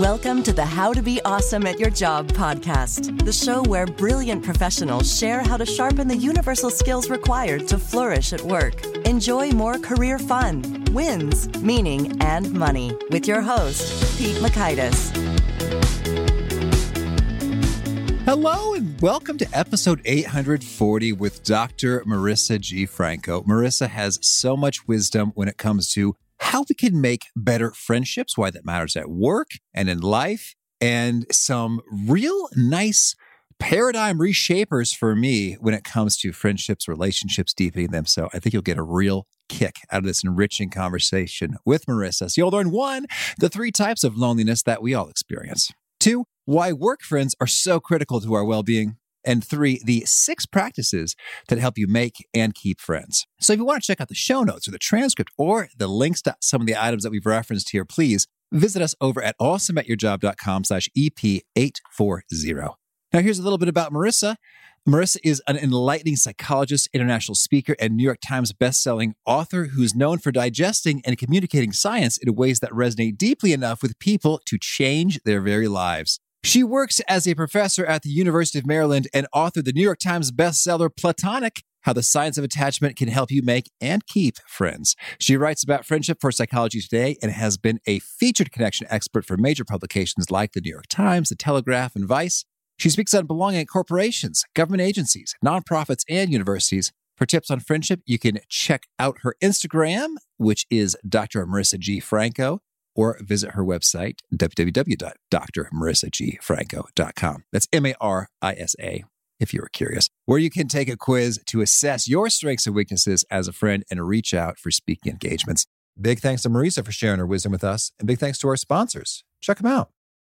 Welcome to the How to Be Awesome at Your Job podcast, the show where brilliant professionals share how to sharpen the universal skills required to flourish at work. Enjoy more career fun, wins, meaning, and money with your host, Pete Mockaitis. Hello and welcome to episode 840 with Dr. Marisa G. Franco. Marisa has so much wisdom when it comes to how we can make better friendships, why that matters at work and in life, and some real nice paradigm reshapers for me when it comes to friendships, relationships, deepening them. So I think you'll get a real kick out of this enriching conversation with Marisa. So you'll learn one, the three types of loneliness that we all experience. Two, why work friends are so critical to our well being. And three, the six practices that help you make and keep friends. So if you want to check out the show notes or the transcript or the links to some of the items that we've referenced here, please visit us over at awesomeatyourjob.com slash EP840. Now here's a little bit about Marisa. Marisa is an enlightening psychologist, international speaker, and New York Times bestselling author who's known for digesting and communicating science in ways that resonate deeply enough with people to change their very lives. She works as a professor at the University of Maryland and authored the New York Times bestseller Platonic How the Science of Attachment Can Help You Make and Keep Friends. She writes about friendship for Psychology Today and has been a featured connection expert for major publications like the New York Times, The Telegraph, and Vice. She speaks on belonging at corporations, government agencies, nonprofits, and universities. For tips on friendship, you can check out her Instagram, which is Dr. Marisa G. Franco or visit her website, www.drmarisagfranco.com. That's M A R I S A, if you were curious, where you can take a quiz to assess your strengths and weaknesses as a friend and reach out for speaking engagements. Big thanks to Marisa for sharing her wisdom with us, and big thanks to our sponsors. Check them out.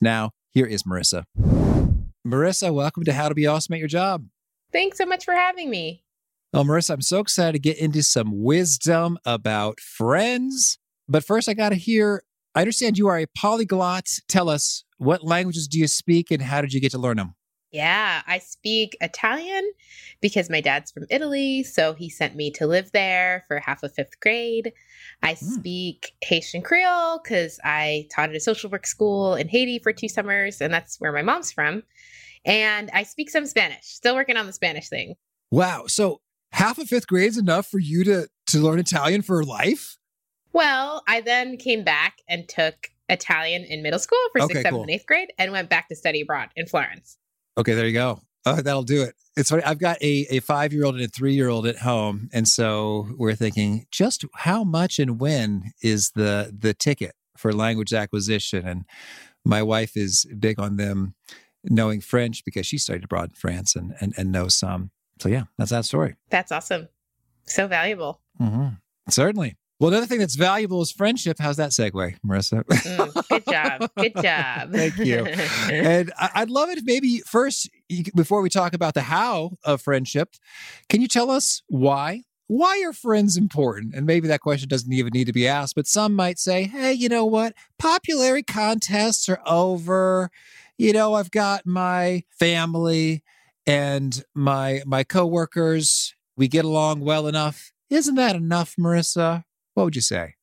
Now, here is Marisa. Marisa, welcome to How to Be Awesome at Your Job. Thanks so much for having me. Well, Marisa, I'm so excited to get into some wisdom about friends. But first, I got to hear I understand you are a polyglot. Tell us, what languages do you speak and how did you get to learn them? Yeah, I speak Italian because my dad's from Italy. So he sent me to live there for half of fifth grade. I mm. speak Haitian Creole because I taught at a social work school in Haiti for two summers, and that's where my mom's from. And I speak some Spanish, still working on the Spanish thing. Wow. So half of fifth grade is enough for you to, to learn Italian for life? Well, I then came back and took Italian in middle school for okay, sixth, seventh, cool. and eighth grade and went back to study abroad in Florence. Okay, there you go. Oh, that'll do it. It's funny. I've got a, a five year old and a three year old at home. And so we're thinking just how much and when is the the ticket for language acquisition? And my wife is big on them knowing French because she studied abroad in France and, and, and knows some. So yeah, that's that story. That's awesome. So valuable. Mm-hmm. Certainly. Well, another thing that's valuable is friendship. How's that segue, Marisa? mm, good job. Good job. Thank you. And I'd love it if maybe first, before we talk about the how of friendship, can you tell us why? Why are friends important? And maybe that question doesn't even need to be asked, but some might say, hey, you know what? Popularity contests are over. You know, I've got my family and my my coworkers. We get along well enough. Isn't that enough, Marisa? What would you say?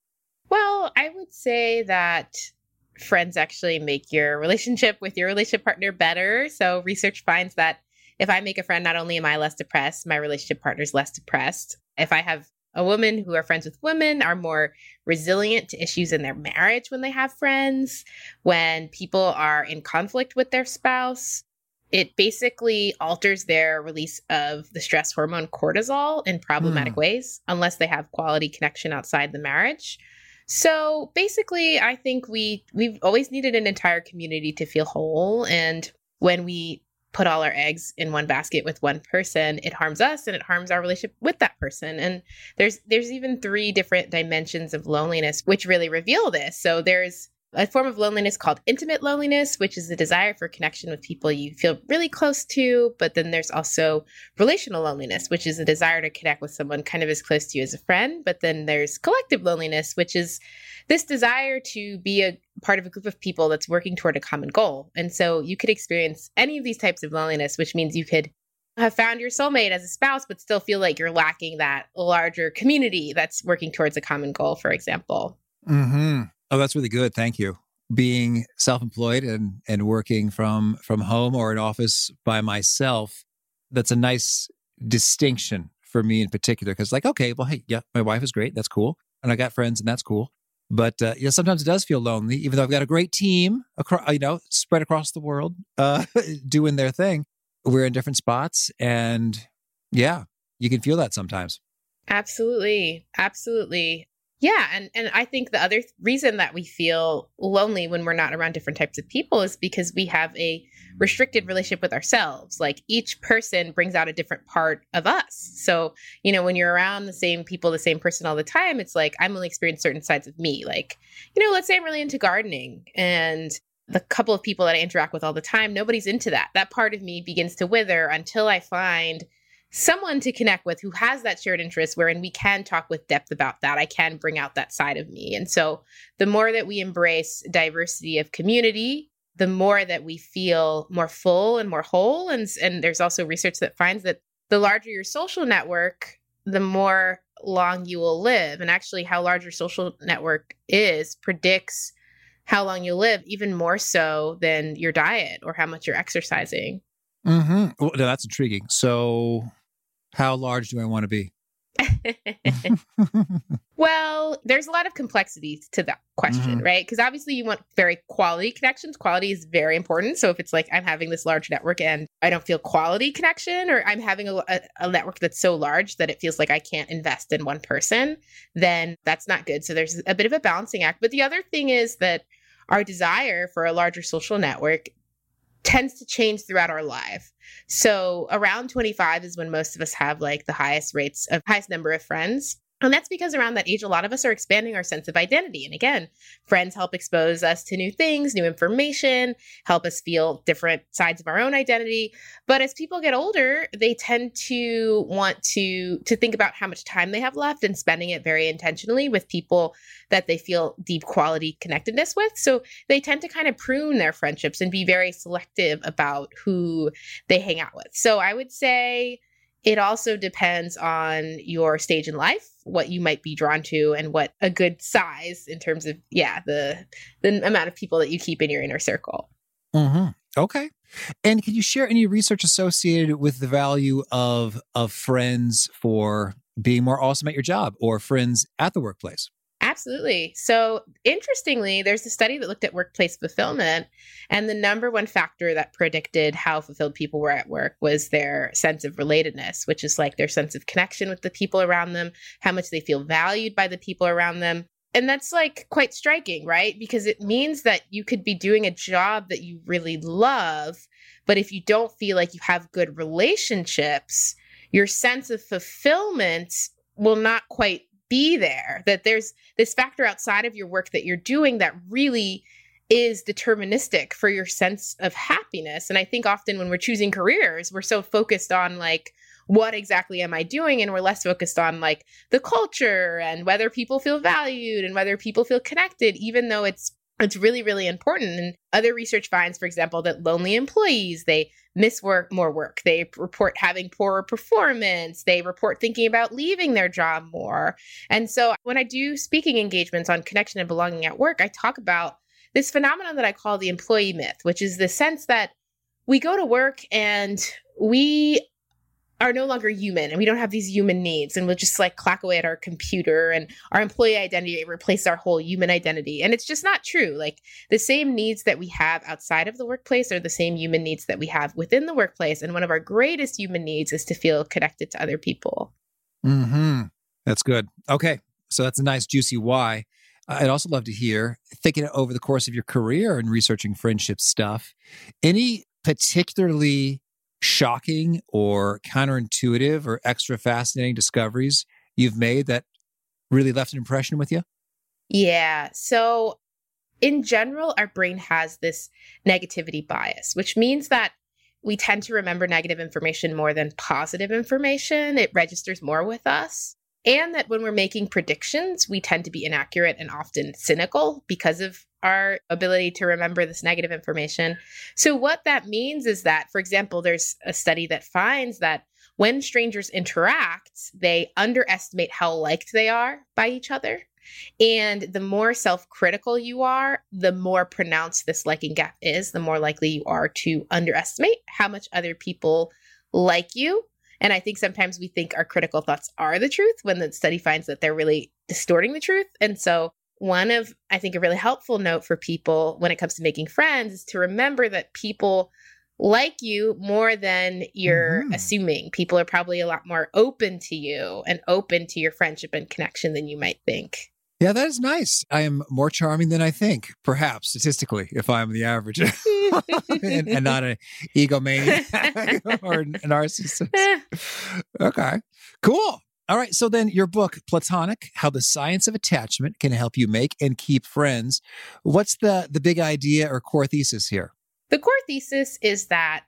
Well, I would say that friends actually make your relationship with your relationship partner better. So research finds that if I make a friend, not only am I less depressed, my relationship partner's less depressed. If I have A woman who are friends with women are more resilient to issues in their marriage when they have friends. When people are in conflict with their spouse, it basically alters their release of the stress hormone cortisol in problematic mm. ways, unless they have quality connection outside the marriage. So basically, I think we we've always needed an entire community to feel whole, and when we put all our eggs in one basket with one person it harms us and it harms our relationship with that person and there's there's even three different dimensions of loneliness which really reveal this so there's a form of loneliness called intimate loneliness, which is the desire for connection with people you feel really close to. But then there's also relational loneliness, which is a desire to connect with someone kind of as close to you as a friend. But then there's collective loneliness, which is this desire to be a part of a group of people that's working toward a common goal. And so you could experience any of these types of loneliness, which means you could have found your soulmate as a spouse, but still feel like you're lacking that larger community that's working towards a common goal, for example. Hmm. Oh, that's really good. Thank you. Being self-employed and and working from from home or an office by myself, that's a nice distinction for me in particular. Because like, okay, well, hey, yeah, my wife is great. That's cool, and I got friends, and that's cool. But uh, yeah, sometimes it does feel lonely, even though I've got a great team across, you know, spread across the world, uh, doing their thing. We're in different spots, and yeah, you can feel that sometimes. Absolutely, absolutely. Yeah, and and I think the other th- reason that we feel lonely when we're not around different types of people is because we have a restricted relationship with ourselves. Like each person brings out a different part of us. So, you know, when you're around the same people, the same person all the time, it's like I'm only experiencing certain sides of me. Like, you know, let's say I'm really into gardening and the couple of people that I interact with all the time, nobody's into that. That part of me begins to wither until I find someone to connect with who has that shared interest wherein we can talk with depth about that. I can bring out that side of me. And so the more that we embrace diversity of community the more that we feel more full and more whole. And and there's also research that finds that the larger your social network the more long you will live. And actually how large your social network is predicts how long you'll live even more so than your diet or how much you're exercising. Mm-hmm. well, that's intriguing. So how large do I want to be? well, there's a lot of complexities to that question, mm-hmm. right? Because obviously you want very quality connections. Quality is very important. So if it's like I'm having this large network and I don't feel quality connection, or I'm having a, a, a network that's so large that it feels like I can't invest in one person, then that's not good. So there's a bit of a balancing act. But the other thing is that our desire for a larger social network tends to change throughout our life. So around 25 is when most of us have like the highest rates of highest number of friends. And that's because around that age, a lot of us are expanding our sense of identity. And again, friends help expose us to new things, new information, help us feel different sides of our own identity. But as people get older, they tend to want to to think about how much time they have left and spending it very intentionally with people that they feel deep quality connectedness with. So they tend to kind of prune their friendships and be very selective about who they hang out with. So I would say it also depends on your stage in life, what you might be drawn to, and what a good size in terms of yeah the the amount of people that you keep in your inner circle. Mm-hmm. Okay. And can you share any research associated with the value of of friends for being more awesome at your job or friends at the workplace? Absolutely. So, interestingly, there's a study that looked at workplace fulfillment, and the number one factor that predicted how fulfilled people were at work was their sense of relatedness, which is like their sense of connection with the people around them, how much they feel valued by the people around them. And that's like quite striking, right? Because it means that you could be doing a job that you really love, but if you don't feel like you have good relationships, your sense of fulfillment will not quite be there, that there's this factor outside of your work that you're doing that really is deterministic for your sense of happiness. And I think often when we're choosing careers, we're so focused on like, what exactly am I doing? And we're less focused on like the culture and whether people feel valued and whether people feel connected, even though it's it's really really important and other research finds for example that lonely employees they miss work more work. They report having poorer performance. They report thinking about leaving their job more. And so when i do speaking engagements on connection and belonging at work i talk about this phenomenon that i call the employee myth which is the sense that we go to work and we are no longer human and we don't have these human needs and we'll just like clack away at our computer and our employee identity replace our whole human identity and it's just not true. Like the same needs that we have outside of the workplace are the same human needs that we have within the workplace and one of our greatest human needs is to feel connected to other people. Hmm that's good. Okay so that's a nice juicy why. I'd also love to hear thinking over the course of your career and researching friendship stuff any particularly shocking or counterintuitive or extra fascinating discoveries you've made that really left an impression with you? Yeah. So, in general, our brain has this negativity bias, which means that we tend to remember negative information more than positive information. It registers more with us. And that when we're making predictions, we tend to be inaccurate and often cynical because of our ability to remember this negative information. So, what that means is that, for example, there's a study that finds that when strangers interact, they underestimate how liked they are by each other. And the more self critical you are, the more pronounced this liking gap is, the more likely you are to underestimate how much other people like you. And I think sometimes we think our critical thoughts are the truth when the study finds that they're really distorting the truth. And so one of i think a really helpful note for people when it comes to making friends is to remember that people like you more than you're mm-hmm. assuming. People are probably a lot more open to you and open to your friendship and connection than you might think. Yeah that is nice. I am more charming than i think perhaps statistically if i'm the average and, and, not an egomaniac or a narcissist. Okay cool all right. So then your book, Platonic, How the Science of Attachment Can Help You Make and Keep Friends. What's the, the big idea or core thesis here? The core thesis is that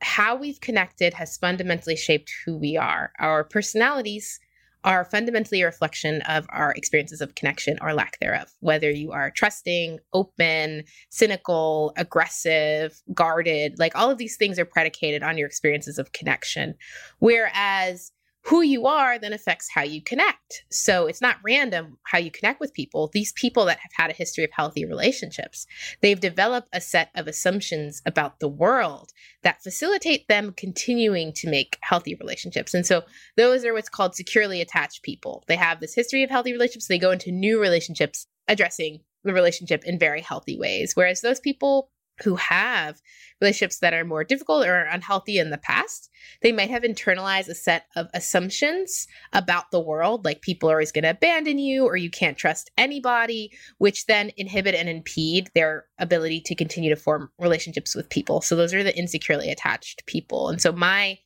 how we've connected has fundamentally shaped who we are. Our personalities are fundamentally a reflection of our experiences of connection or lack thereof, whether you are trusting, open, cynical, aggressive, guarded, like all of these things are predicated on your experiences of connection. Whereas who you are then affects how you connect. So it's not random how you connect with people. These people that have had a history of healthy relationships, they've developed a set of assumptions about the world that facilitate them continuing to make healthy relationships. And so those are what's called securely attached people. They have this history of healthy relationships, they go into new relationships addressing the relationship in very healthy ways. Whereas those people who have relationships that are more difficult or unhealthy in the past, they might have internalized a set of assumptions about the world, like people are always going to abandon you or you can't trust anybody, which then inhibit and impede their ability to continue to form relationships with people. So those are the insecurely attached people. And so my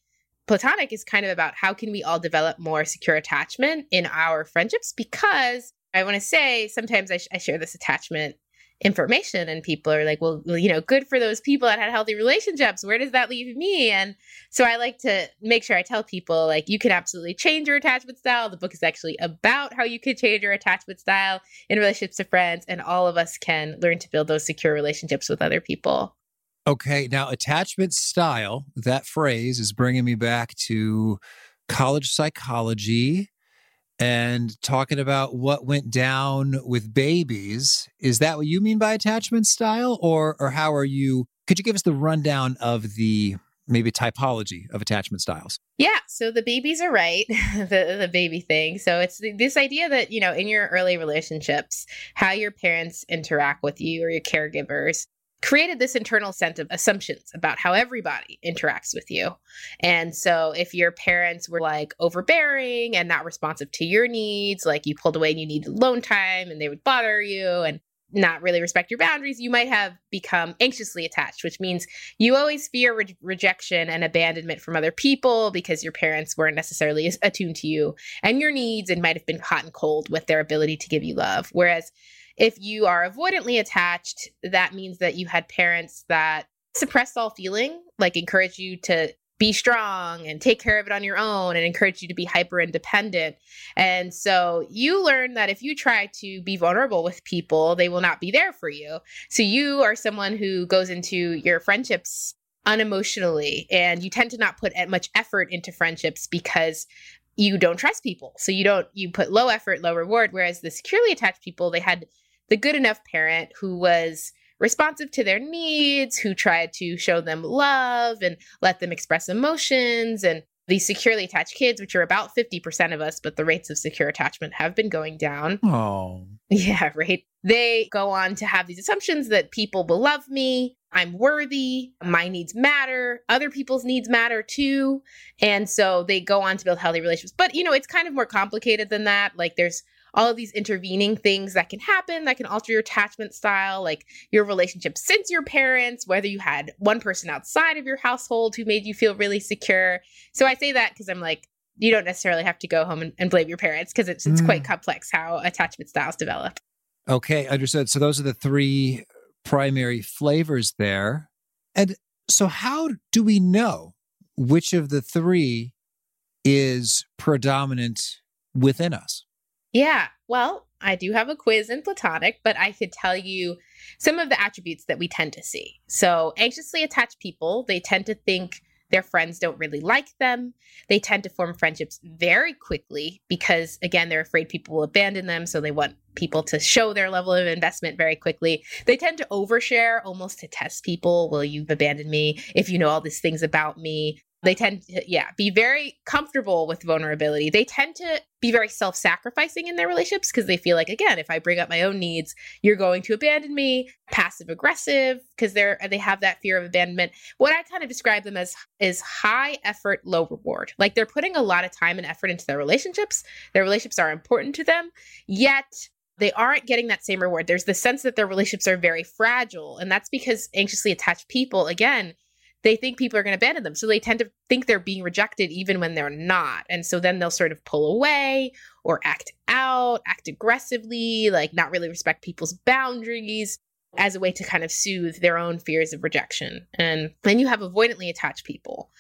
platonic is kind of about how can we all develop more secure attachment in our friendships because I want to say sometimes I, sh- I share this attachment information and people are like well you know good for those people that had healthy relationships. Where does that leave me? And so i like to make sure i tell people like you can absolutely change your attachment style. The book is actually about how you can change your attachment style in relationships to friends and all of us can learn to build those secure relationships with other people. Okay now attachment style that phrase is bringing me back to college psychology and talking about what went down with babies. Is that what you mean by attachment style, or or how are you? Could you give us the rundown of the maybe typology of attachment styles? Yeah, so the babies are right, the the baby thing. So it's this idea that you know in your early relationships, how your parents interact with you or your caregivers created this internal sense of assumptions about how everybody interacts with you. And so if your parents were like overbearing and not responsive to your needs, like you pulled away and you needed alone time and they would bother you and not really respect your boundaries, you might have become anxiously attached, which means you always fear re- rejection and abandonment from other people because your parents weren't necessarily attuned to you and your needs and might have been hot and cold with their ability to give you love. Whereas if you are avoidantly attached, that means that you had parents that suppressed all feeling, like encourage you to be strong and take care of it on your own and encourage you to be hyper independent. And so you learn that if you try to be vulnerable with people, they will not be there for you. So you are someone who goes into your friendships unemotionally and you tend to not put much effort into friendships because you don't trust people. So you don't you put low effort, low reward whereas the securely attached people they had the good enough parent who was responsive to their needs, who tried to show them love and let them express emotions and these securely attached kids, which are about 50% of us, but the rates of secure attachment have been going down. Oh. Yeah, right. They go on to have these assumptions that people will love me, I'm worthy, my needs matter, other people's needs matter too. And so they go on to build healthy relationships. But, you know, it's kind of more complicated than that. Like there's all of these intervening things that can happen that can alter your attachment style, like your relationship since your parents, whether you had one person outside of your household who made you feel really secure. So I say that because I'm like, you don't necessarily have to go home and, and blame your parents because it's, it's mm. quite complex how attachment styles develop. Okay, understood. So those are the three primary flavors there. And so, how do we know which of the three is predominant within us? Yeah, well, I do have a quiz in Platonic, but I could tell you some of the attributes that we tend to see. So, anxiously attached people, they tend to think their friends don't really like them. They tend to form friendships very quickly because, again, they're afraid people will abandon them. So they want people to show their level of investment very quickly. They tend to overshare almost to test people. Will you abandon me if you know all these things about me? They tend to, yeah, be very comfortable with vulnerability. They tend to be very self sacrificing in their relationships because they feel like, again, if I bring up my own needs, you're going to abandon me. Passive aggressive because they're, they have that fear of abandonment. What I kind of describe them as is high effort, low reward. Like they're putting a lot of time and effort into their relationships. Their relationships are important to them, yet they aren't getting that same reward. There's the sense that their relationships are very fragile. And that's because anxiously attached people, again, they think people are going to abandon them. So they tend to think they're being rejected even when they're not. And so then they'll sort of pull away or act out, act aggressively, like not really respect people's boundaries as a way to kind of soothe their own fears of rejection. And then you have avoidantly attached people.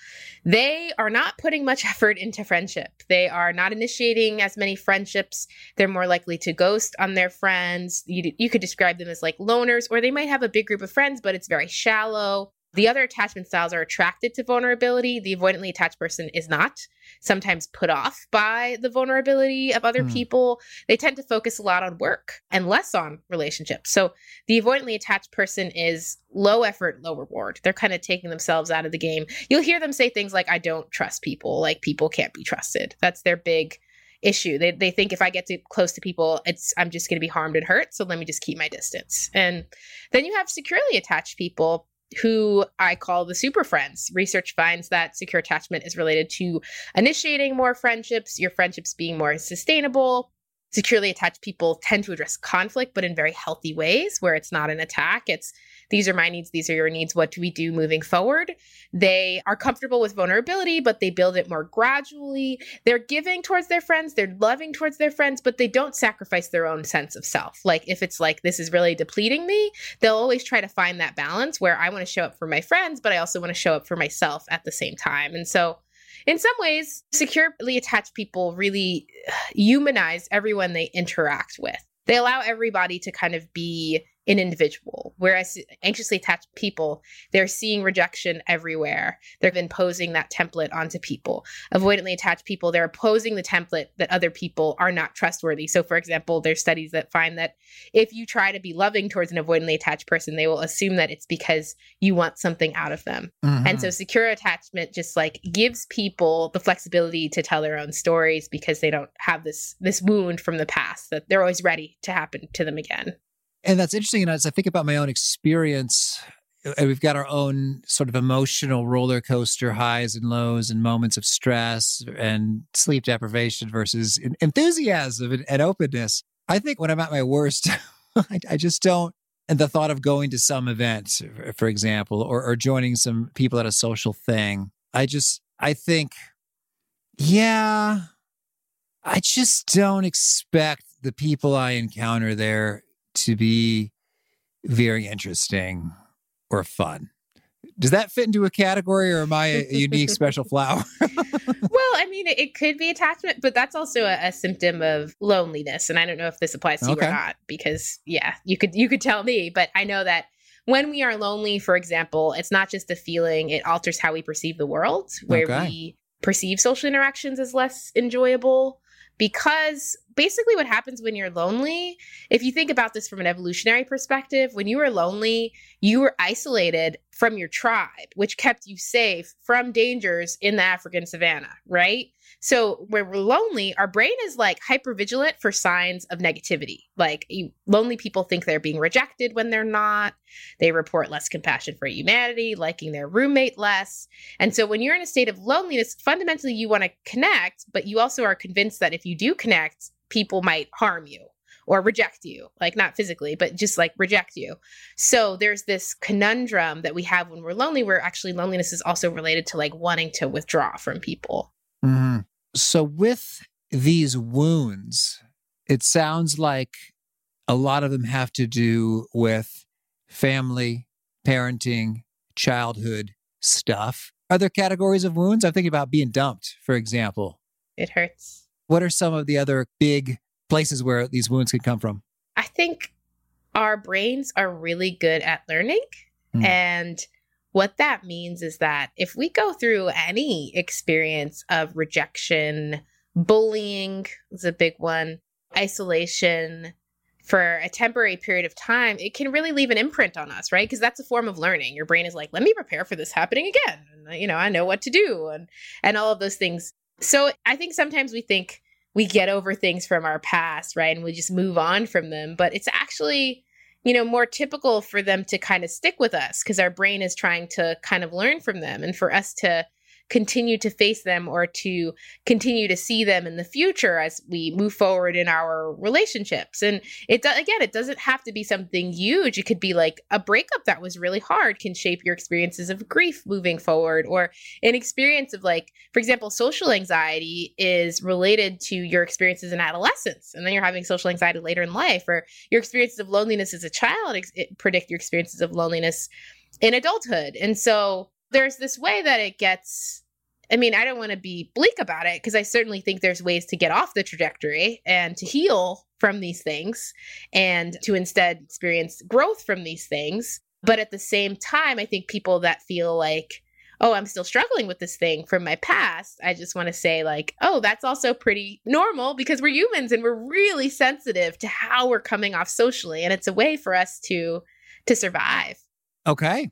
They are not putting much effort into friendship. They are not initiating as many friendships. They're more likely to ghost on their friends. You, you could describe them as like loners, or they might have a big group of friends, but it's very shallow. The other attachment styles are attracted to vulnerability. The avoidantly attached person is not, sometimes put off by the vulnerability of other mm. people. They tend to focus a lot on work and less on relationships. So the avoidantly attached person is low effort, low reward. They're kind of taking themselves out of the game. You'll hear them say things like, I don't trust people, like people can't be trusted. That's their big issue. They they think if I get too close to people, it's I'm just going to be harmed and hurt. So let me just keep my distance. And then you have securely attached people who I call the super friends. Research finds that secure attachment is related to initiating more friendships, your friendships being more sustainable, securely attached people tend to address conflict, but in very healthy ways where it's not an attack. It's these are my needs, these are your needs. What do we do moving forward? They are comfortable with vulnerability, but they build it more gradually. They're giving towards their friends, they're loving towards their friends, but they don't sacrifice their own sense of self. Like if it's like, this is really depleting me, they'll always try to find that balance where I want to show up for my friends, but I also want to show up for myself at the same time. And so in some ways, securely attached people really uh, humanize everyone they interact with. They allow everybody to kind of be an individual. Whereas anxiously attached people, they're seeing rejection everywhere. They're imposing that template onto people. Avoidantly attached people, they're opposing the template that other people are not trustworthy. So, for example, there's studies that find that if you try to be loving towards an avoidantly attached person, they will assume that it's because you want something out of them. Mm-hmm. And so, secure attachment just like gives people the flexibility to tell their own stories because they don't have this this wound from the past that they're always ready to happen to them again. And that's interesting. And as I think about my own experience, uh, and we've got our own sort of emotional roller coaster highs and lows and moments of stress and sleep deprivation versus enthusiasm and, openness. I think when I'm at my worst, I, I, just don't. And the thought of going to some event, for example, or, or joining some people at a social thing, I just, I think, yeah, I just don't expect the people I encounter there to be very interesting or fun. Does that fit into a category or am I a unique special flower? well, I mean, it could be attachment, but that's also a, a, symptom of loneliness. And I don't know if this applies to okay. you or not, because yeah, you could you could tell me, but I know that when we are lonely, for example, it's not just a feeling, it alters how we perceive the world, where okay. we perceive social interactions as less enjoyable because basically what happens when you're lonely, if you think about this from an evolutionary perspective, when you were lonely, you were isolated from your tribe, which kept you safe from dangers in the African savannah, right? So when we're lonely, our brain is like hyper vigilant for signs of negativity. Like you, lonely people think they're being rejected when they're not. They report less compassion for humanity, liking their roommate less. And so when you're in a state of loneliness, fundamentally you want to connect, but you also are convinced that if you do connect, people might harm you or reject you, like not physically, but just like reject you. So there's this conundrum that we have when we're lonely, where actually loneliness is also related to like wanting to withdraw from people. Mm-hmm. So, with these wounds, it sounds like a lot of them have to do with family, parenting, childhood stuff. Are there categories of wounds? I'm thinking about being dumped, for example. It hurts. What are some of the other big places where these wounds can come from? I think our brains are really good at learning. Mm. And what that means is that if we go through any experience of rejection, bullying is a big one, isolation for a temporary period of time, it can really leave an imprint on us, right? Because that's a form of learning. Your brain is like, let me prepare for this happening again. And, you know, I know what to do and and all of those things. So I think sometimes we think we get over things from our past, right? And we just move on from them. But it's actually you know, more typical for them to kind of stick with us because our brain is trying to kind of learn from them and for us to continue to face them or to continue to see them in the future as we move forward in our relationships. And it again, it doesn't have to be something huge. It could be like a breakup that was really hard can shape your experiences of grief moving forward, or an experience of like, for example, social anxiety is related to your experiences in adolescence. And then you're having social anxiety later in life, or your experiences of loneliness as a child predict your experiences of loneliness in adulthood. And so there's this way that it gets I mean, I don't want to be bleak about it because I certainly think there's ways to get off the trajectory and to heal from these things and to instead experience growth from these things. But at the same time, I think people that feel like, oh, I'm still struggling with this thing from my past, I just want to say, like, oh, that's also pretty normal because we're humans and we're really sensitive to how we're coming off socially. And it's a way for us to to survive. Okay.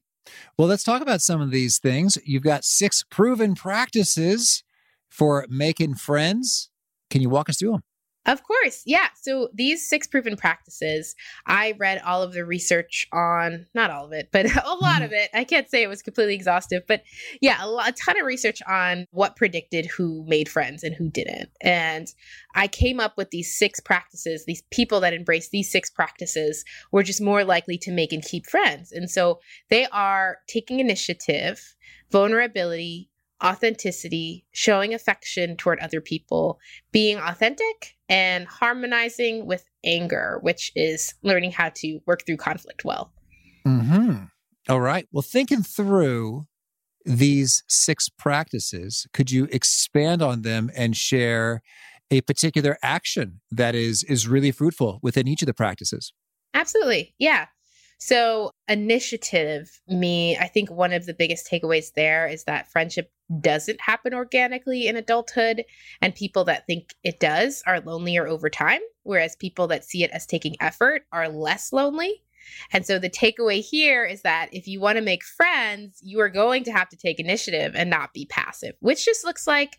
Well, let's talk about some of these things. You've got six proven practices for making friends. Can you walk us through them? Of course. Yeah. So these six proven practices, I read all of the research on, not all of it, but a lot of mm-hmm. it. I can't say it was completely exhaustive, but yeah, a, lot, a ton of research on what predicted who made friends and who didn't. And I came up with these six practices. These people that embrace these six practices were just more likely to make and keep friends. And so they are taking initiative, vulnerability, authenticity, showing affection toward other people, being authentic, and harmonizing with anger, which is learning how to work through conflict well. Hmm. All right. Well, thinking through these six practices, could you expand on them and share a particular action that is is really fruitful within each of the practices? Absolutely. Yeah. So, initiative, me, I think one of the biggest takeaways there is that friendship doesn't happen organically in adulthood, and people that think it does are lonelier over time, whereas people that see it as taking effort are less lonely. And so, the takeaway here is that if you want to make friends, you are going to have to take initiative and not be passive, which just looks like,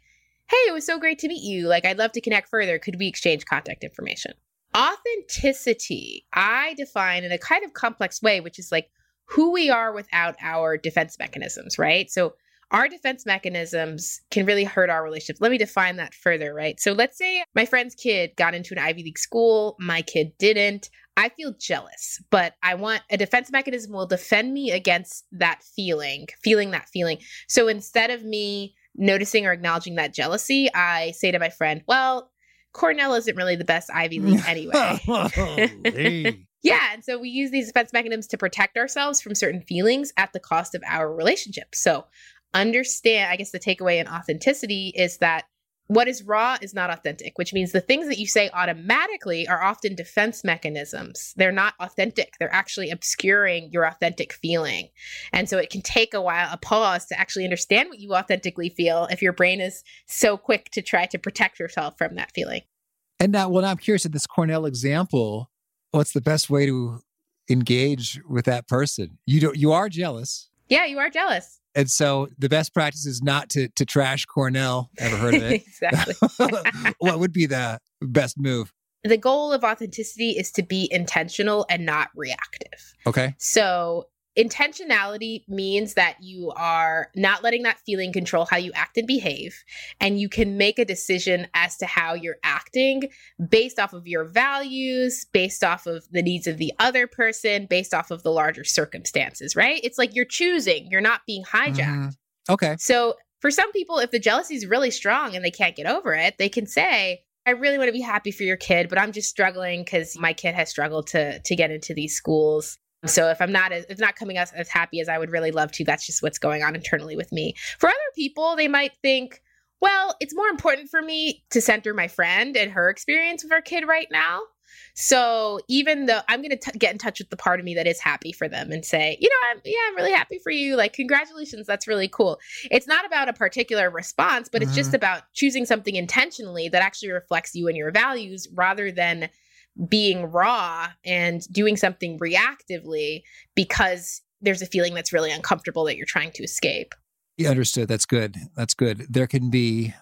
hey, it was so great to meet you. Like, I'd love to connect further. Could we exchange contact information? Authenticity, I define in a kind of complex way, which is like who we are without our defense mechanisms, right? So, our defense mechanisms can really hurt our relationship. Let me define that further, right? So, let's say my friend's kid got into an Ivy League school, my kid didn't. I feel jealous, but I want a defense mechanism will defend me against that feeling, feeling that feeling. So, instead of me noticing or acknowledging that jealousy, I say to my friend, well, Cornell isn't really the best Ivy League anyway. yeah. And so we use these defense mechanisms to protect ourselves from certain feelings at the cost of our relationship. So understand, I guess the takeaway in authenticity is that what is raw is not authentic, which means the things that you say automatically are often defense mechanisms. They're not authentic. They're actually obscuring your authentic feeling. And so it can take a while, a pause to actually understand what you authentically feel if your brain is so quick to try to protect yourself from that feeling. And now, well, now I'm curious at this Cornell example, what's the best way to engage with that person? You don't, you are jealous. Yeah, you are jealous. And so the best practice is not to to trash Cornell. Ever heard of it? exactly. what would be the best move? The goal of authenticity is to be intentional and not reactive. Okay. So intentionality means that you are not letting that feeling control how you act and behave and you can make a decision as to how you're acting based off of your values based off of the needs of the other person based off of the larger circumstances right it's like you're choosing you're not being hijacked mm-hmm. okay so for some people if the jealousy is really strong and they can't get over it they can say I really want to be happy for your kid, but I'm just struggling because my kid has struggled to to get into these schools. So if I'm not as, if not coming as, as happy as I would really love to, that's just what's going on internally with me. For other people, they might think, well, it's more important for me to center my friend and her experience with her kid right now. So even though I'm going to get in touch with the part of me that is happy for them and say, you know, I'm, yeah, I'm really happy for you. Like, congratulations. That's really cool. It's not about a particular response, but it's mm-hmm. just about choosing something intentionally that actually reflects you and your values rather than being raw and doing something reactively because there's a feeling that's really uncomfortable that you're trying to escape. You understood. That's good. That's good. There can be,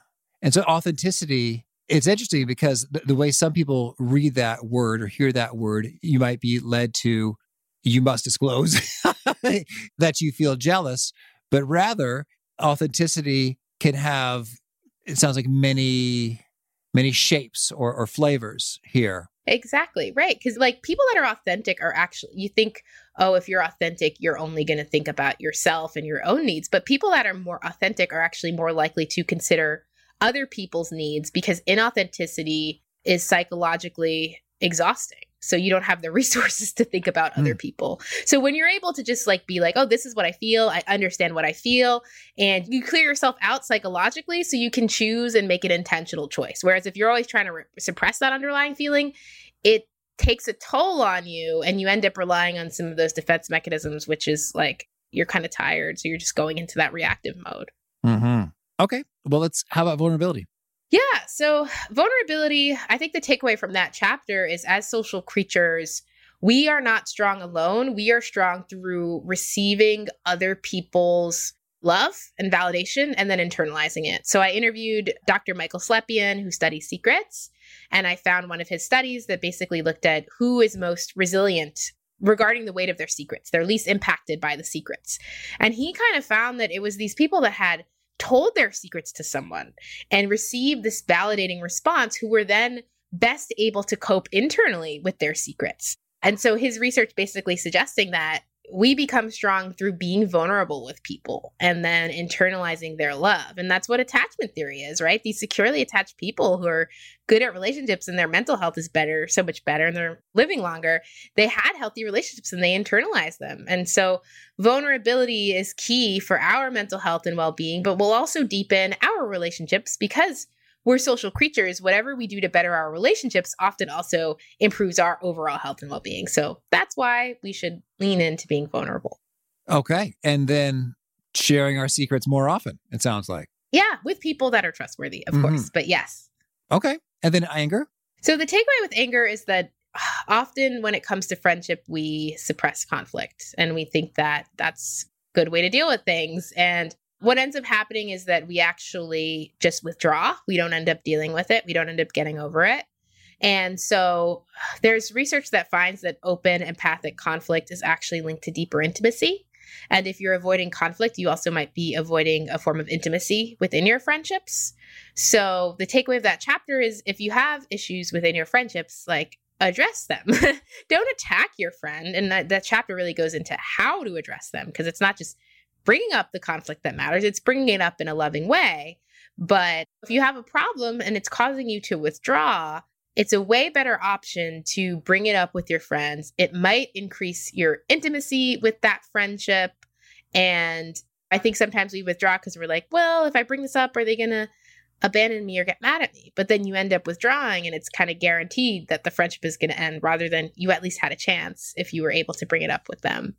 and so authenticity, it's interesting because the, the way some people read that word or hear that word, you might be led to, you must disclose that you feel jealous, but rather authenticity can have, it sounds like many, many shapes or, or flavors here. Exactly. Right. Because, like, people that are authentic are actually, you think, oh, if you're authentic, you're only going to think about yourself and your own needs. But people that are more authentic are actually more likely to consider other people's needs because inauthenticity is psychologically exhausting. So you don't have the resources to think about mm. other hmm. people. So when you're able to just like be like, oh, this is what I feel, I understand what I feel, and you clear yourself out psychologically so you can choose and make an intentional choice. Whereas if you're always trying to re- suppress that underlying feeling, it takes a toll on you and you end up relying on some of those defense mechanisms, which is like you're kind of tired. So you're just going into that reactive mode. Mm-hmm. Okay. Well, let's, how about vulnerability? Yeah. So, vulnerability, I think the takeaway from that chapter is as social creatures, we are not strong alone. We are strong through receiving other people's love and validation and then internalizing it. So, I interviewed Dr. Michael Slepian, who studies secrets, and I found one of his studies that basically looked at who is most resilient regarding the weight of their secrets. They're least impacted by the secrets. And he kind of found that it was these people that had told their secrets to someone and received this validating response who were then best able to cope internally with their secrets. And so his research basically suggesting that we become strong through being vulnerable with people and then internalizing their love. And that's what attachment theory is, right? These securely attached people who are good at relationships and their mental health is better, so much better, and they're living longer. They had healthy relationships and they internalized them. And so vulnerability is key for our mental health and well being, but will also deepen our relationships because we're social creatures. Whatever we do to better our relationships often also improves our overall health and well being. So that's why we should lean into being vulnerable. Okay. And then sharing our secrets more often, it sounds like. Yeah, with people that are trustworthy, of mm-hmm. course. But yes. Okay. And then anger? So the takeaway with anger is that often when it comes to friendship, we suppress conflict and we think that that's a good way to deal with things. And what ends up happening is that we actually just withdraw. We don't end up dealing with it. We don't end up getting over it. And so there's research that finds that open empathic conflict is actually linked to deeper intimacy. And if you're avoiding conflict, you also might be avoiding a form of intimacy within your friendships. So the takeaway of that chapter is if you have issues within your friendships, like address them. Don't attack your friend. And that, that chapter really goes into how to address them because it's not just bringing up the conflict that matters, it's bringing it up in a loving way. But if you have a problem and it's causing you to withdraw, it's a way better option to bring it up with your friends. It might increase your intimacy with that friendship. And I think sometimes we withdraw because we're like, well, if I bring this up, are they going to abandon me or get mad at me? But then you end up withdrawing and it's kind of guaranteed that the friendship is going to end rather than you at least had a chance if you were able to bring it up with them.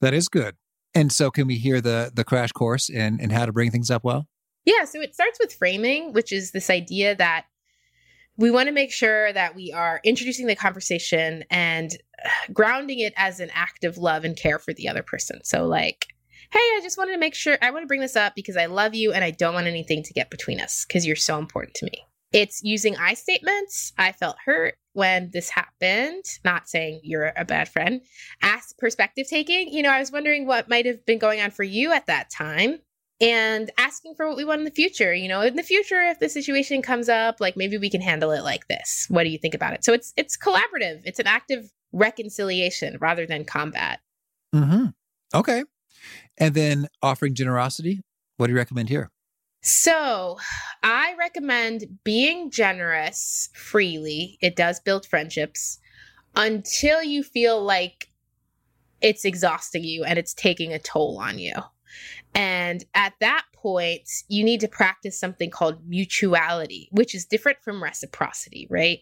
That is good. And so can we hear the the crash course in, in how to bring things up well? Yeah, so it starts with framing, which is this idea that we want to make sure that we are introducing the conversation and uh, grounding it as an act of love and care for the other person. So, like, hey, I just wanted to make sure I want to bring this up because I love you and I don't want anything to get between us because you're so important to me. It's using I statements. I felt hurt when this happened, not saying you're a bad friend. Ask perspective taking. You know, I was wondering what might have been going on for you at that time and asking for what we want in the future. You know, in the future, if the situation comes up, like maybe we can handle it like this. What do you think about it? So it's it's collaborative. It's an active reconciliation rather than combat. Mm-hmm. Okay. And then offering generosity. What do you recommend here? So, I recommend being generous freely. It does build friendships until you feel like it's exhausting you and it's taking a toll on you. And at that point, you need to practice something called mutuality, which is different from reciprocity, right?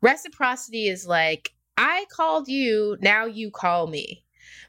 Reciprocity is like, I called you, now you call me.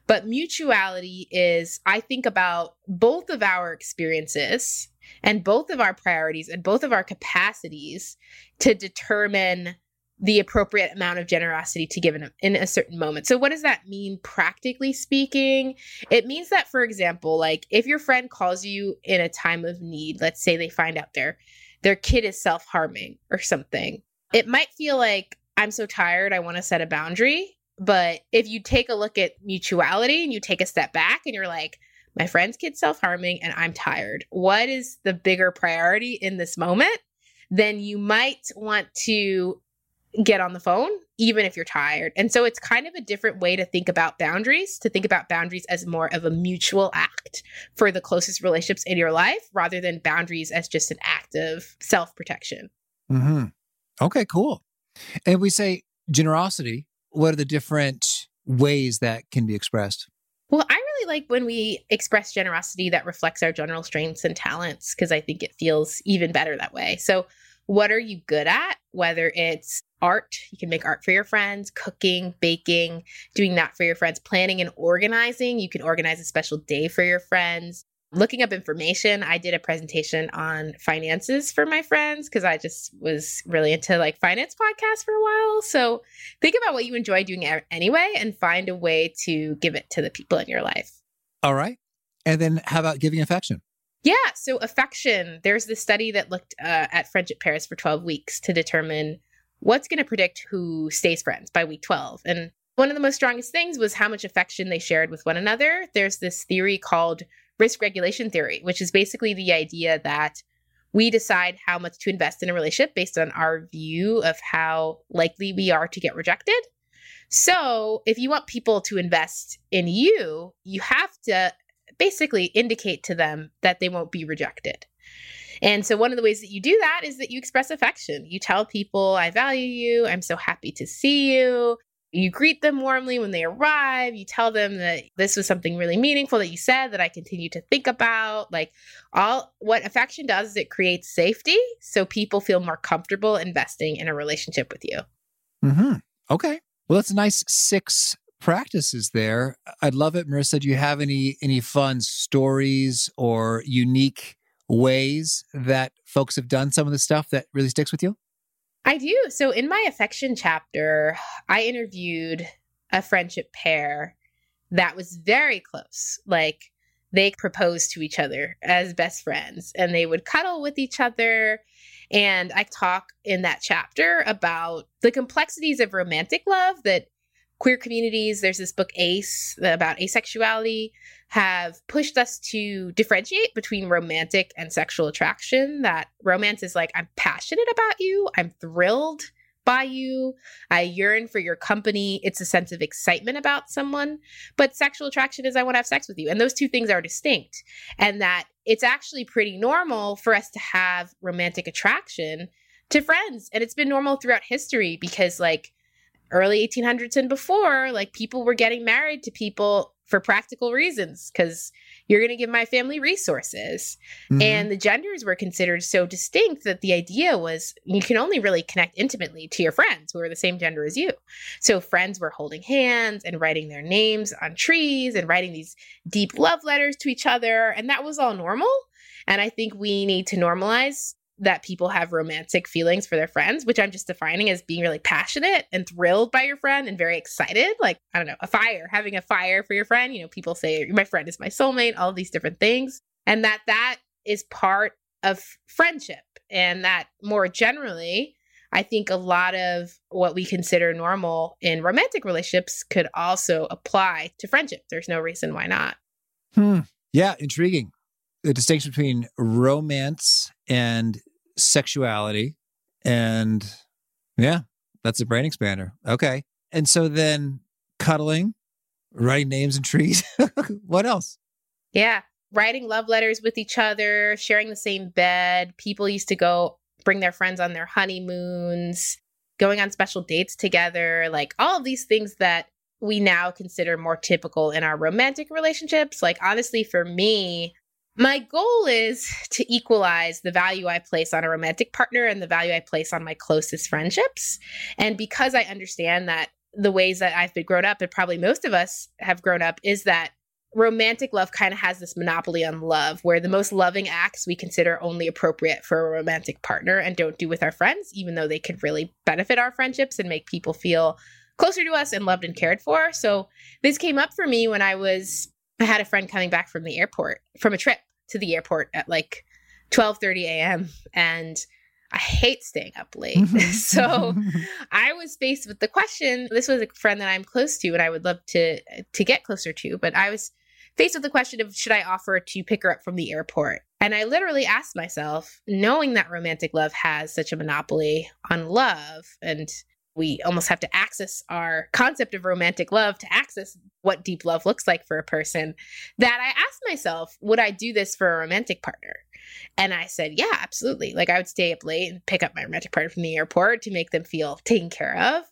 But mutuality is, I think about both of our experiences and both of our priorities and both of our capacities to determine the appropriate amount of generosity to give in a, in a certain moment. So what does that mean practically speaking? It means that for example, like if your friend calls you in a time of need, let's say they find out their their kid is self-harming or something. It might feel like I'm so tired, I want to set a boundary, but if you take a look at mutuality and you take a step back and you're like, my friend's kid self-harming and I'm tired. What is the bigger priority in this moment? Then you might want to get on the phone, even if you're tired. And so it's kind of a different way to think about boundaries, to think about boundaries as more of a mutual act for the closest relationships in your life rather than boundaries as just an act of self protection. Mm-hmm. Okay, cool. And we say generosity, what are the different ways that can be expressed? Well, I really like when we express generosity that reflects our general strengths and talents because I think it feels even better that way. So, what are you good at? Whether it's art, you can make art for your friends, cooking, baking, doing that for your friends, planning and organizing. You can organize a special day for your friends. Looking up information, I did a presentation on finances for my friends because I just was really into like finance podcasts for a while. So think about what you enjoy doing anyway and find a way to give it to the people in your life. All right. And then how about giving affection? Yeah. So, affection, there's this study that looked uh, at friendship pairs for 12 weeks to determine what's going to predict who stays friends by week 12. And one of the most strongest things was how much affection they shared with one another. There's this theory called risk regulation theory, which is basically the idea that we decide how much to invest in a relationship based on our view of how likely we are to get rejected. So, if you want people to invest in you, you have to basically indicate to them that they won't be rejected. And so, one of the ways that you do that is that you express affection. You tell people, I value you. I'm so happy to see you. You greet them warmly when they arrive. You tell them that this was something really meaningful that you said that I continue to think about. Like, all what affection does is it creates safety so people feel more comfortable investing in a relationship with you. Mm-hmm. Okay. Well, that's a nice six practices there. I'd love it, Marisa. Do you have any any fun stories or unique ways that folks have done some of the stuff that really sticks with you? I do. So in my affection chapter, I interviewed a friendship pair that was very close. Like they proposed to each other as best friends and they would cuddle with each other. And I talk in that chapter about the complexities of romantic love that queer communities, there's this book Ace about asexuality, have pushed us to differentiate between romantic and sexual attraction. That romance is like, I'm passionate about you, I'm thrilled by you, I yearn for your company. It's a sense of excitement about someone. But sexual attraction is, I want to have sex with you. And those two things are distinct. And that it's actually pretty normal for us to have romantic attraction to friends. And it's been normal throughout history because, like, early 1800s and before, like people were getting married to people for practical reasons because you're going to give my family resources. Mm-hmm. And the genders were considered so distinct that the idea was you can only really connect intimately to your friends who are the same gender as you. So friends were holding hands and writing their names on trees and writing these deep love letters to each other. And that was all normal. And I think we need to normalize that people have romantic feelings for their friends, which I'm just defining as being really passionate and thrilled by your friend and very excited. Like, I don't know, a fire, having a fire for your friend. You know, people say, my friend is my soulmate, all these different things. And that that is part of friendship. And that more generally, I think a lot of what we consider normal in romantic relationships could also apply to friendship. There's no reason why not. Hmm. Yeah, intriguing. The distinction between romance and sexuality. And yeah, that's a brain expander. Okay. And so then cuddling, writing names in trees. what else? Yeah. Writing love letters with each other, sharing the same bed. People used to go bring their friends on their honeymoons, going on special dates together, like all of these things that we now consider more typical in our romantic relationships. Like, honestly, for me, my goal is to equalize the value I place on a romantic partner and the value I place on my closest friendships. And because I understand that the ways that I've been grown up, and probably most of us have grown up, is that romantic love kind of has this monopoly on love, where the most loving acts we consider only appropriate for a romantic partner and don't do with our friends, even though they could really benefit our friendships and make people feel closer to us and loved and cared for. So this came up for me when I was I had a friend coming back from the airport from a trip to the airport at like 12:30 a.m. and I hate staying up late. Mm-hmm. so I was faced with the question, this was a friend that I'm close to and I would love to to get closer to, but I was faced with the question of should I offer to pick her up from the airport? And I literally asked myself, knowing that romantic love has such a monopoly on love and we almost have to access our concept of romantic love to access what deep love looks like for a person that I asked myself, would I do this for a romantic partner? And I said, yeah, absolutely. Like I would stay up late and pick up my romantic partner from the airport to make them feel taken care of.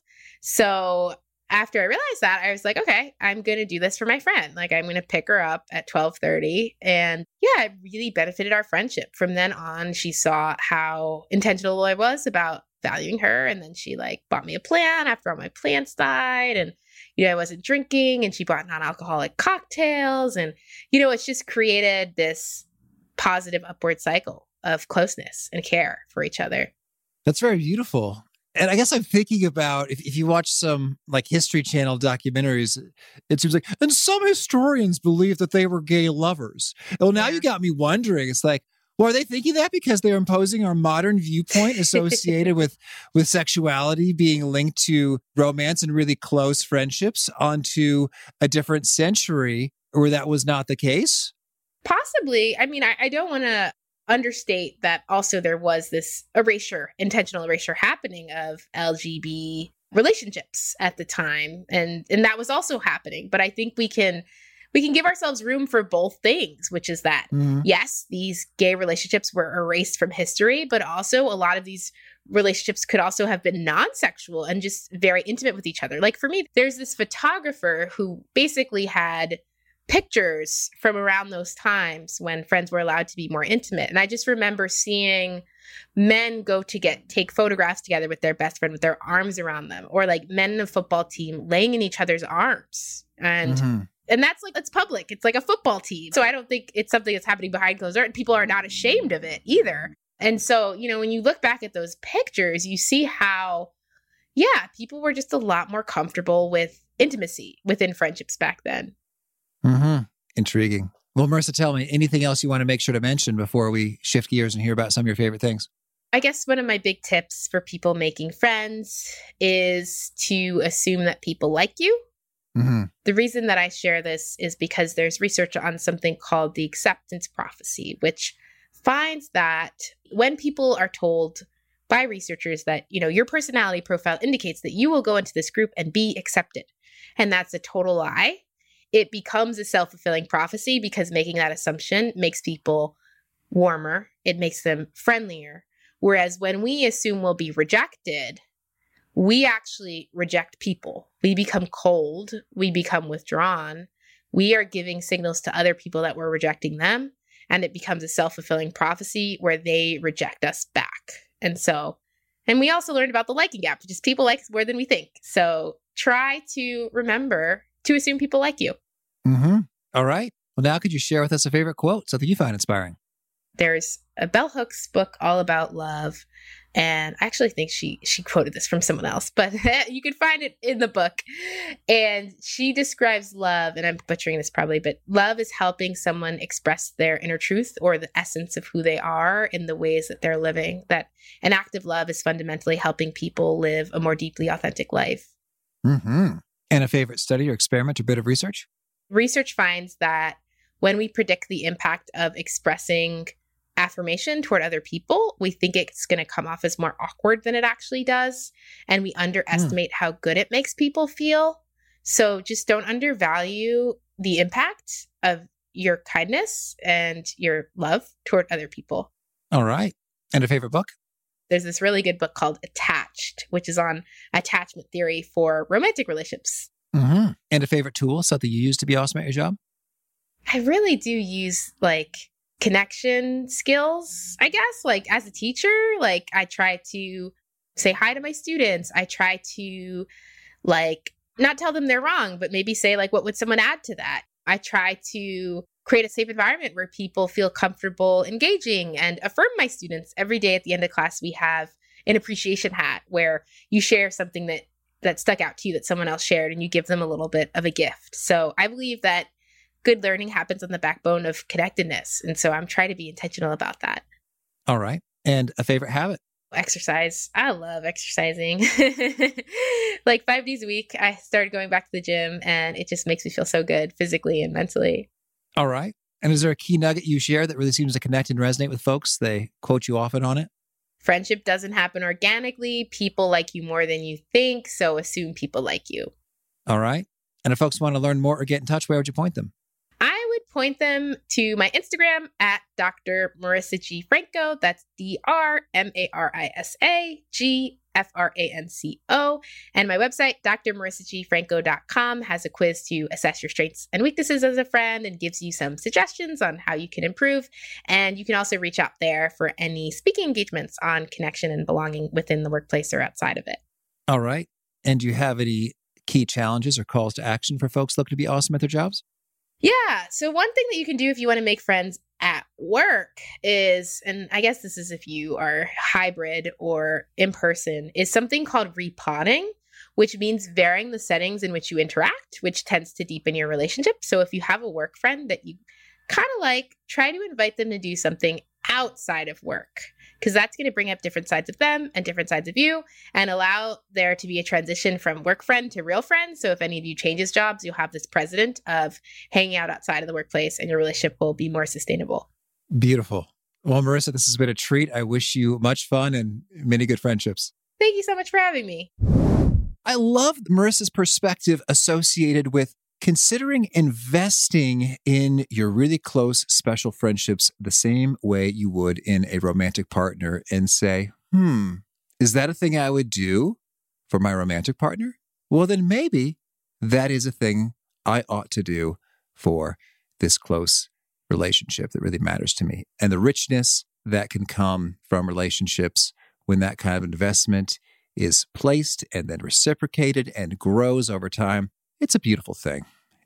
So after I realized that, I was like, okay, I'm going to do this for my friend. Like I'm going to pick her up at 12:30 and yeah, it really benefited our friendship. From then on, she saw how intentional I was about valuing her. And then she like bought me a plant after all my plants died. And, you know, I wasn't drinking and she bought non alcoholic cocktails. And, you know, it's just created this positive upward cycle of closeness and care for each other. That's very beautiful. And I guess I'm thinking about if, if you watch some like History Channel documentaries, it seems like, and some historians believe that they were gay lovers. Well, now you got me wondering. It's like, well, are they thinking that because they're imposing our modern viewpoint associated with with sexuality being linked to romance and really close friendships onto a different century where that was not the case? Possibly. I mean, I, I don't want to understate that also there was this erasure, intentional erasure happening of LGB relationships at the time. And and that was also happening. But I think we can we can give ourselves room for both things, which is that, mm-hmm. yes, these gay relationships were erased from history, but also a lot of these relationships could also have been non sexual and just very intimate with each other. Like for me, there's this photographer who basically had pictures from around those times when friends were allowed to be more intimate. And I just remember seeing men go to get take photographs together with their best friend with their arms around them or like men in a football team laying in each other's arms and mm-hmm and that's like it's public. It's like a football team. So i don't think it's something that's happening behind closed doors and people are not ashamed of it either. And so you know when you look back at those pictures you see how yeah people were just a lot more comfortable with intimacy within friendships back then. Mm-hmm. intriguing. Well marisa tell me anything else you want to make sure to mention before we shift gears and hear about some of your favorite things? I guess one of my big tips for people making friends is to assume that people like you Mm-hmm. The reason that I share this is because there's research on something called the acceptance prophecy, which finds that when people are told by researchers that, you know, your personality profile indicates that you will go into this group and be accepted, and that's a total lie, it becomes a self fulfilling prophecy because making that assumption makes people warmer, it makes them friendlier. Whereas when we assume we'll be rejected, we actually reject people. We become cold, we become withdrawn. We are giving signals to other people that we're rejecting them, and it becomes a self fulfilling prophecy where they reject us back. And so, and we also learned about the liking gap, which is people like us more than we think. So try to remember to assume people like you. Mm-hmm. All right. Well, now could you share with us a favorite quote, something you find inspiring? there's a bell hooks book all about love and I actually think she she quoted this from someone else, but you can find it in the book. And she describes love, and I'm butchering this probably, but love is helping someone express their inner truth or the essence of who they are in the ways that they're living. That an act of love is fundamentally helping people live a more deeply authentic life. Mm-hmm. And a favorite study or experiment or bit of research? Research finds that when we predict the impact of expressing affirmation toward other people, we think it's going to come off as more awkward than it actually does. And we underestimate mm. how good it makes people feel. So just don't undervalue the impact of your kindness and your love toward other people. All right. And a favorite book? There's this really good book called Attached, which is on attachment theory for romantic relationships. Mm-hmm. And a favorite tool, something you use to be awesome at your job? I really do use like connection skills, I guess. Like as a teacher, like I try to say hi to my students. I try to like not tell them they're wrong, but maybe say like what would someone add to that? I try to create a safe environment where people feel comfortable engaging and affirm my students. Every day at the end of class we have an appreciation hat where you share something that that stuck out to you that someone else shared and you give them a little bit of a gift. So I believe that good learning happens on the backbone of connectedness. And so I'm trying to be intentional about that. All right. And a favorite habit? Exercise. I love exercising. like five days a week, I started going back to the gym and it just makes me feel so good physically and mentally. All right. And is there a key nugget you share that really seems to connect and resonate with folks? They quote you often on it? Friendship doesn't happen organically. People like you more than you think. So assume people like you. All right. And if folks want to learn more or get in touch, where would you point them? Point them to my Instagram at Dr. Marisa G. Franco. That's D R M A R I S A G F R A N C O. And my website, drmarisagfranco.com, has a quiz to assess your strengths and weaknesses as a friend and gives you some suggestions on how you can improve. And you can also reach out there for any speaking engagements on connection and belonging within the workplace or outside of it. All right. And do you have any key challenges or calls to action for folks looking to be awesome at their jobs? Yeah. So, one thing that you can do if you want to make friends at work is, and I guess this is if you are hybrid or in person, is something called repotting, which means varying the settings in which you interact, which tends to deepen your relationship. So, if you have a work friend that you kind of like, try to invite them to do something outside of work because that's going to bring up different sides of them and different sides of you and allow there to be a transition from work friend to real friend. So if any of you changes jobs, you'll have this precedent of hanging out outside of the workplace and your relationship will be more sustainable. Beautiful. Well, marisa this has been a treat. I wish you much fun and many good friendships. Thank you so much for having me. I love marisa's perspective associated with considering investing in your really close special friendships the same way you would in a romantic partner and say, hmm, is that a thing I would do for my romantic partner? Well, then maybe that is a thing I ought to do for this close relationship that really matters to me. And the richness that can come from relationships when that kind of investment is placed and then reciprocated and grows over time it's a beautiful thing.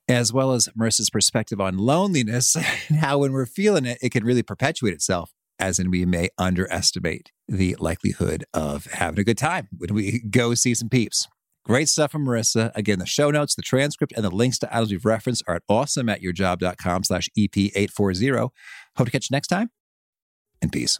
As well as Marisa's perspective on loneliness and how when we're feeling it, it can really perpetuate itself, as in we may underestimate the likelihood of having a good time when we go see some peeps. Great stuff from Marissa. Again, the show notes, the transcript, and the links to items we've referenced are at awesomeatyourjob.com slash EP840. Hope to catch you next time, and peace.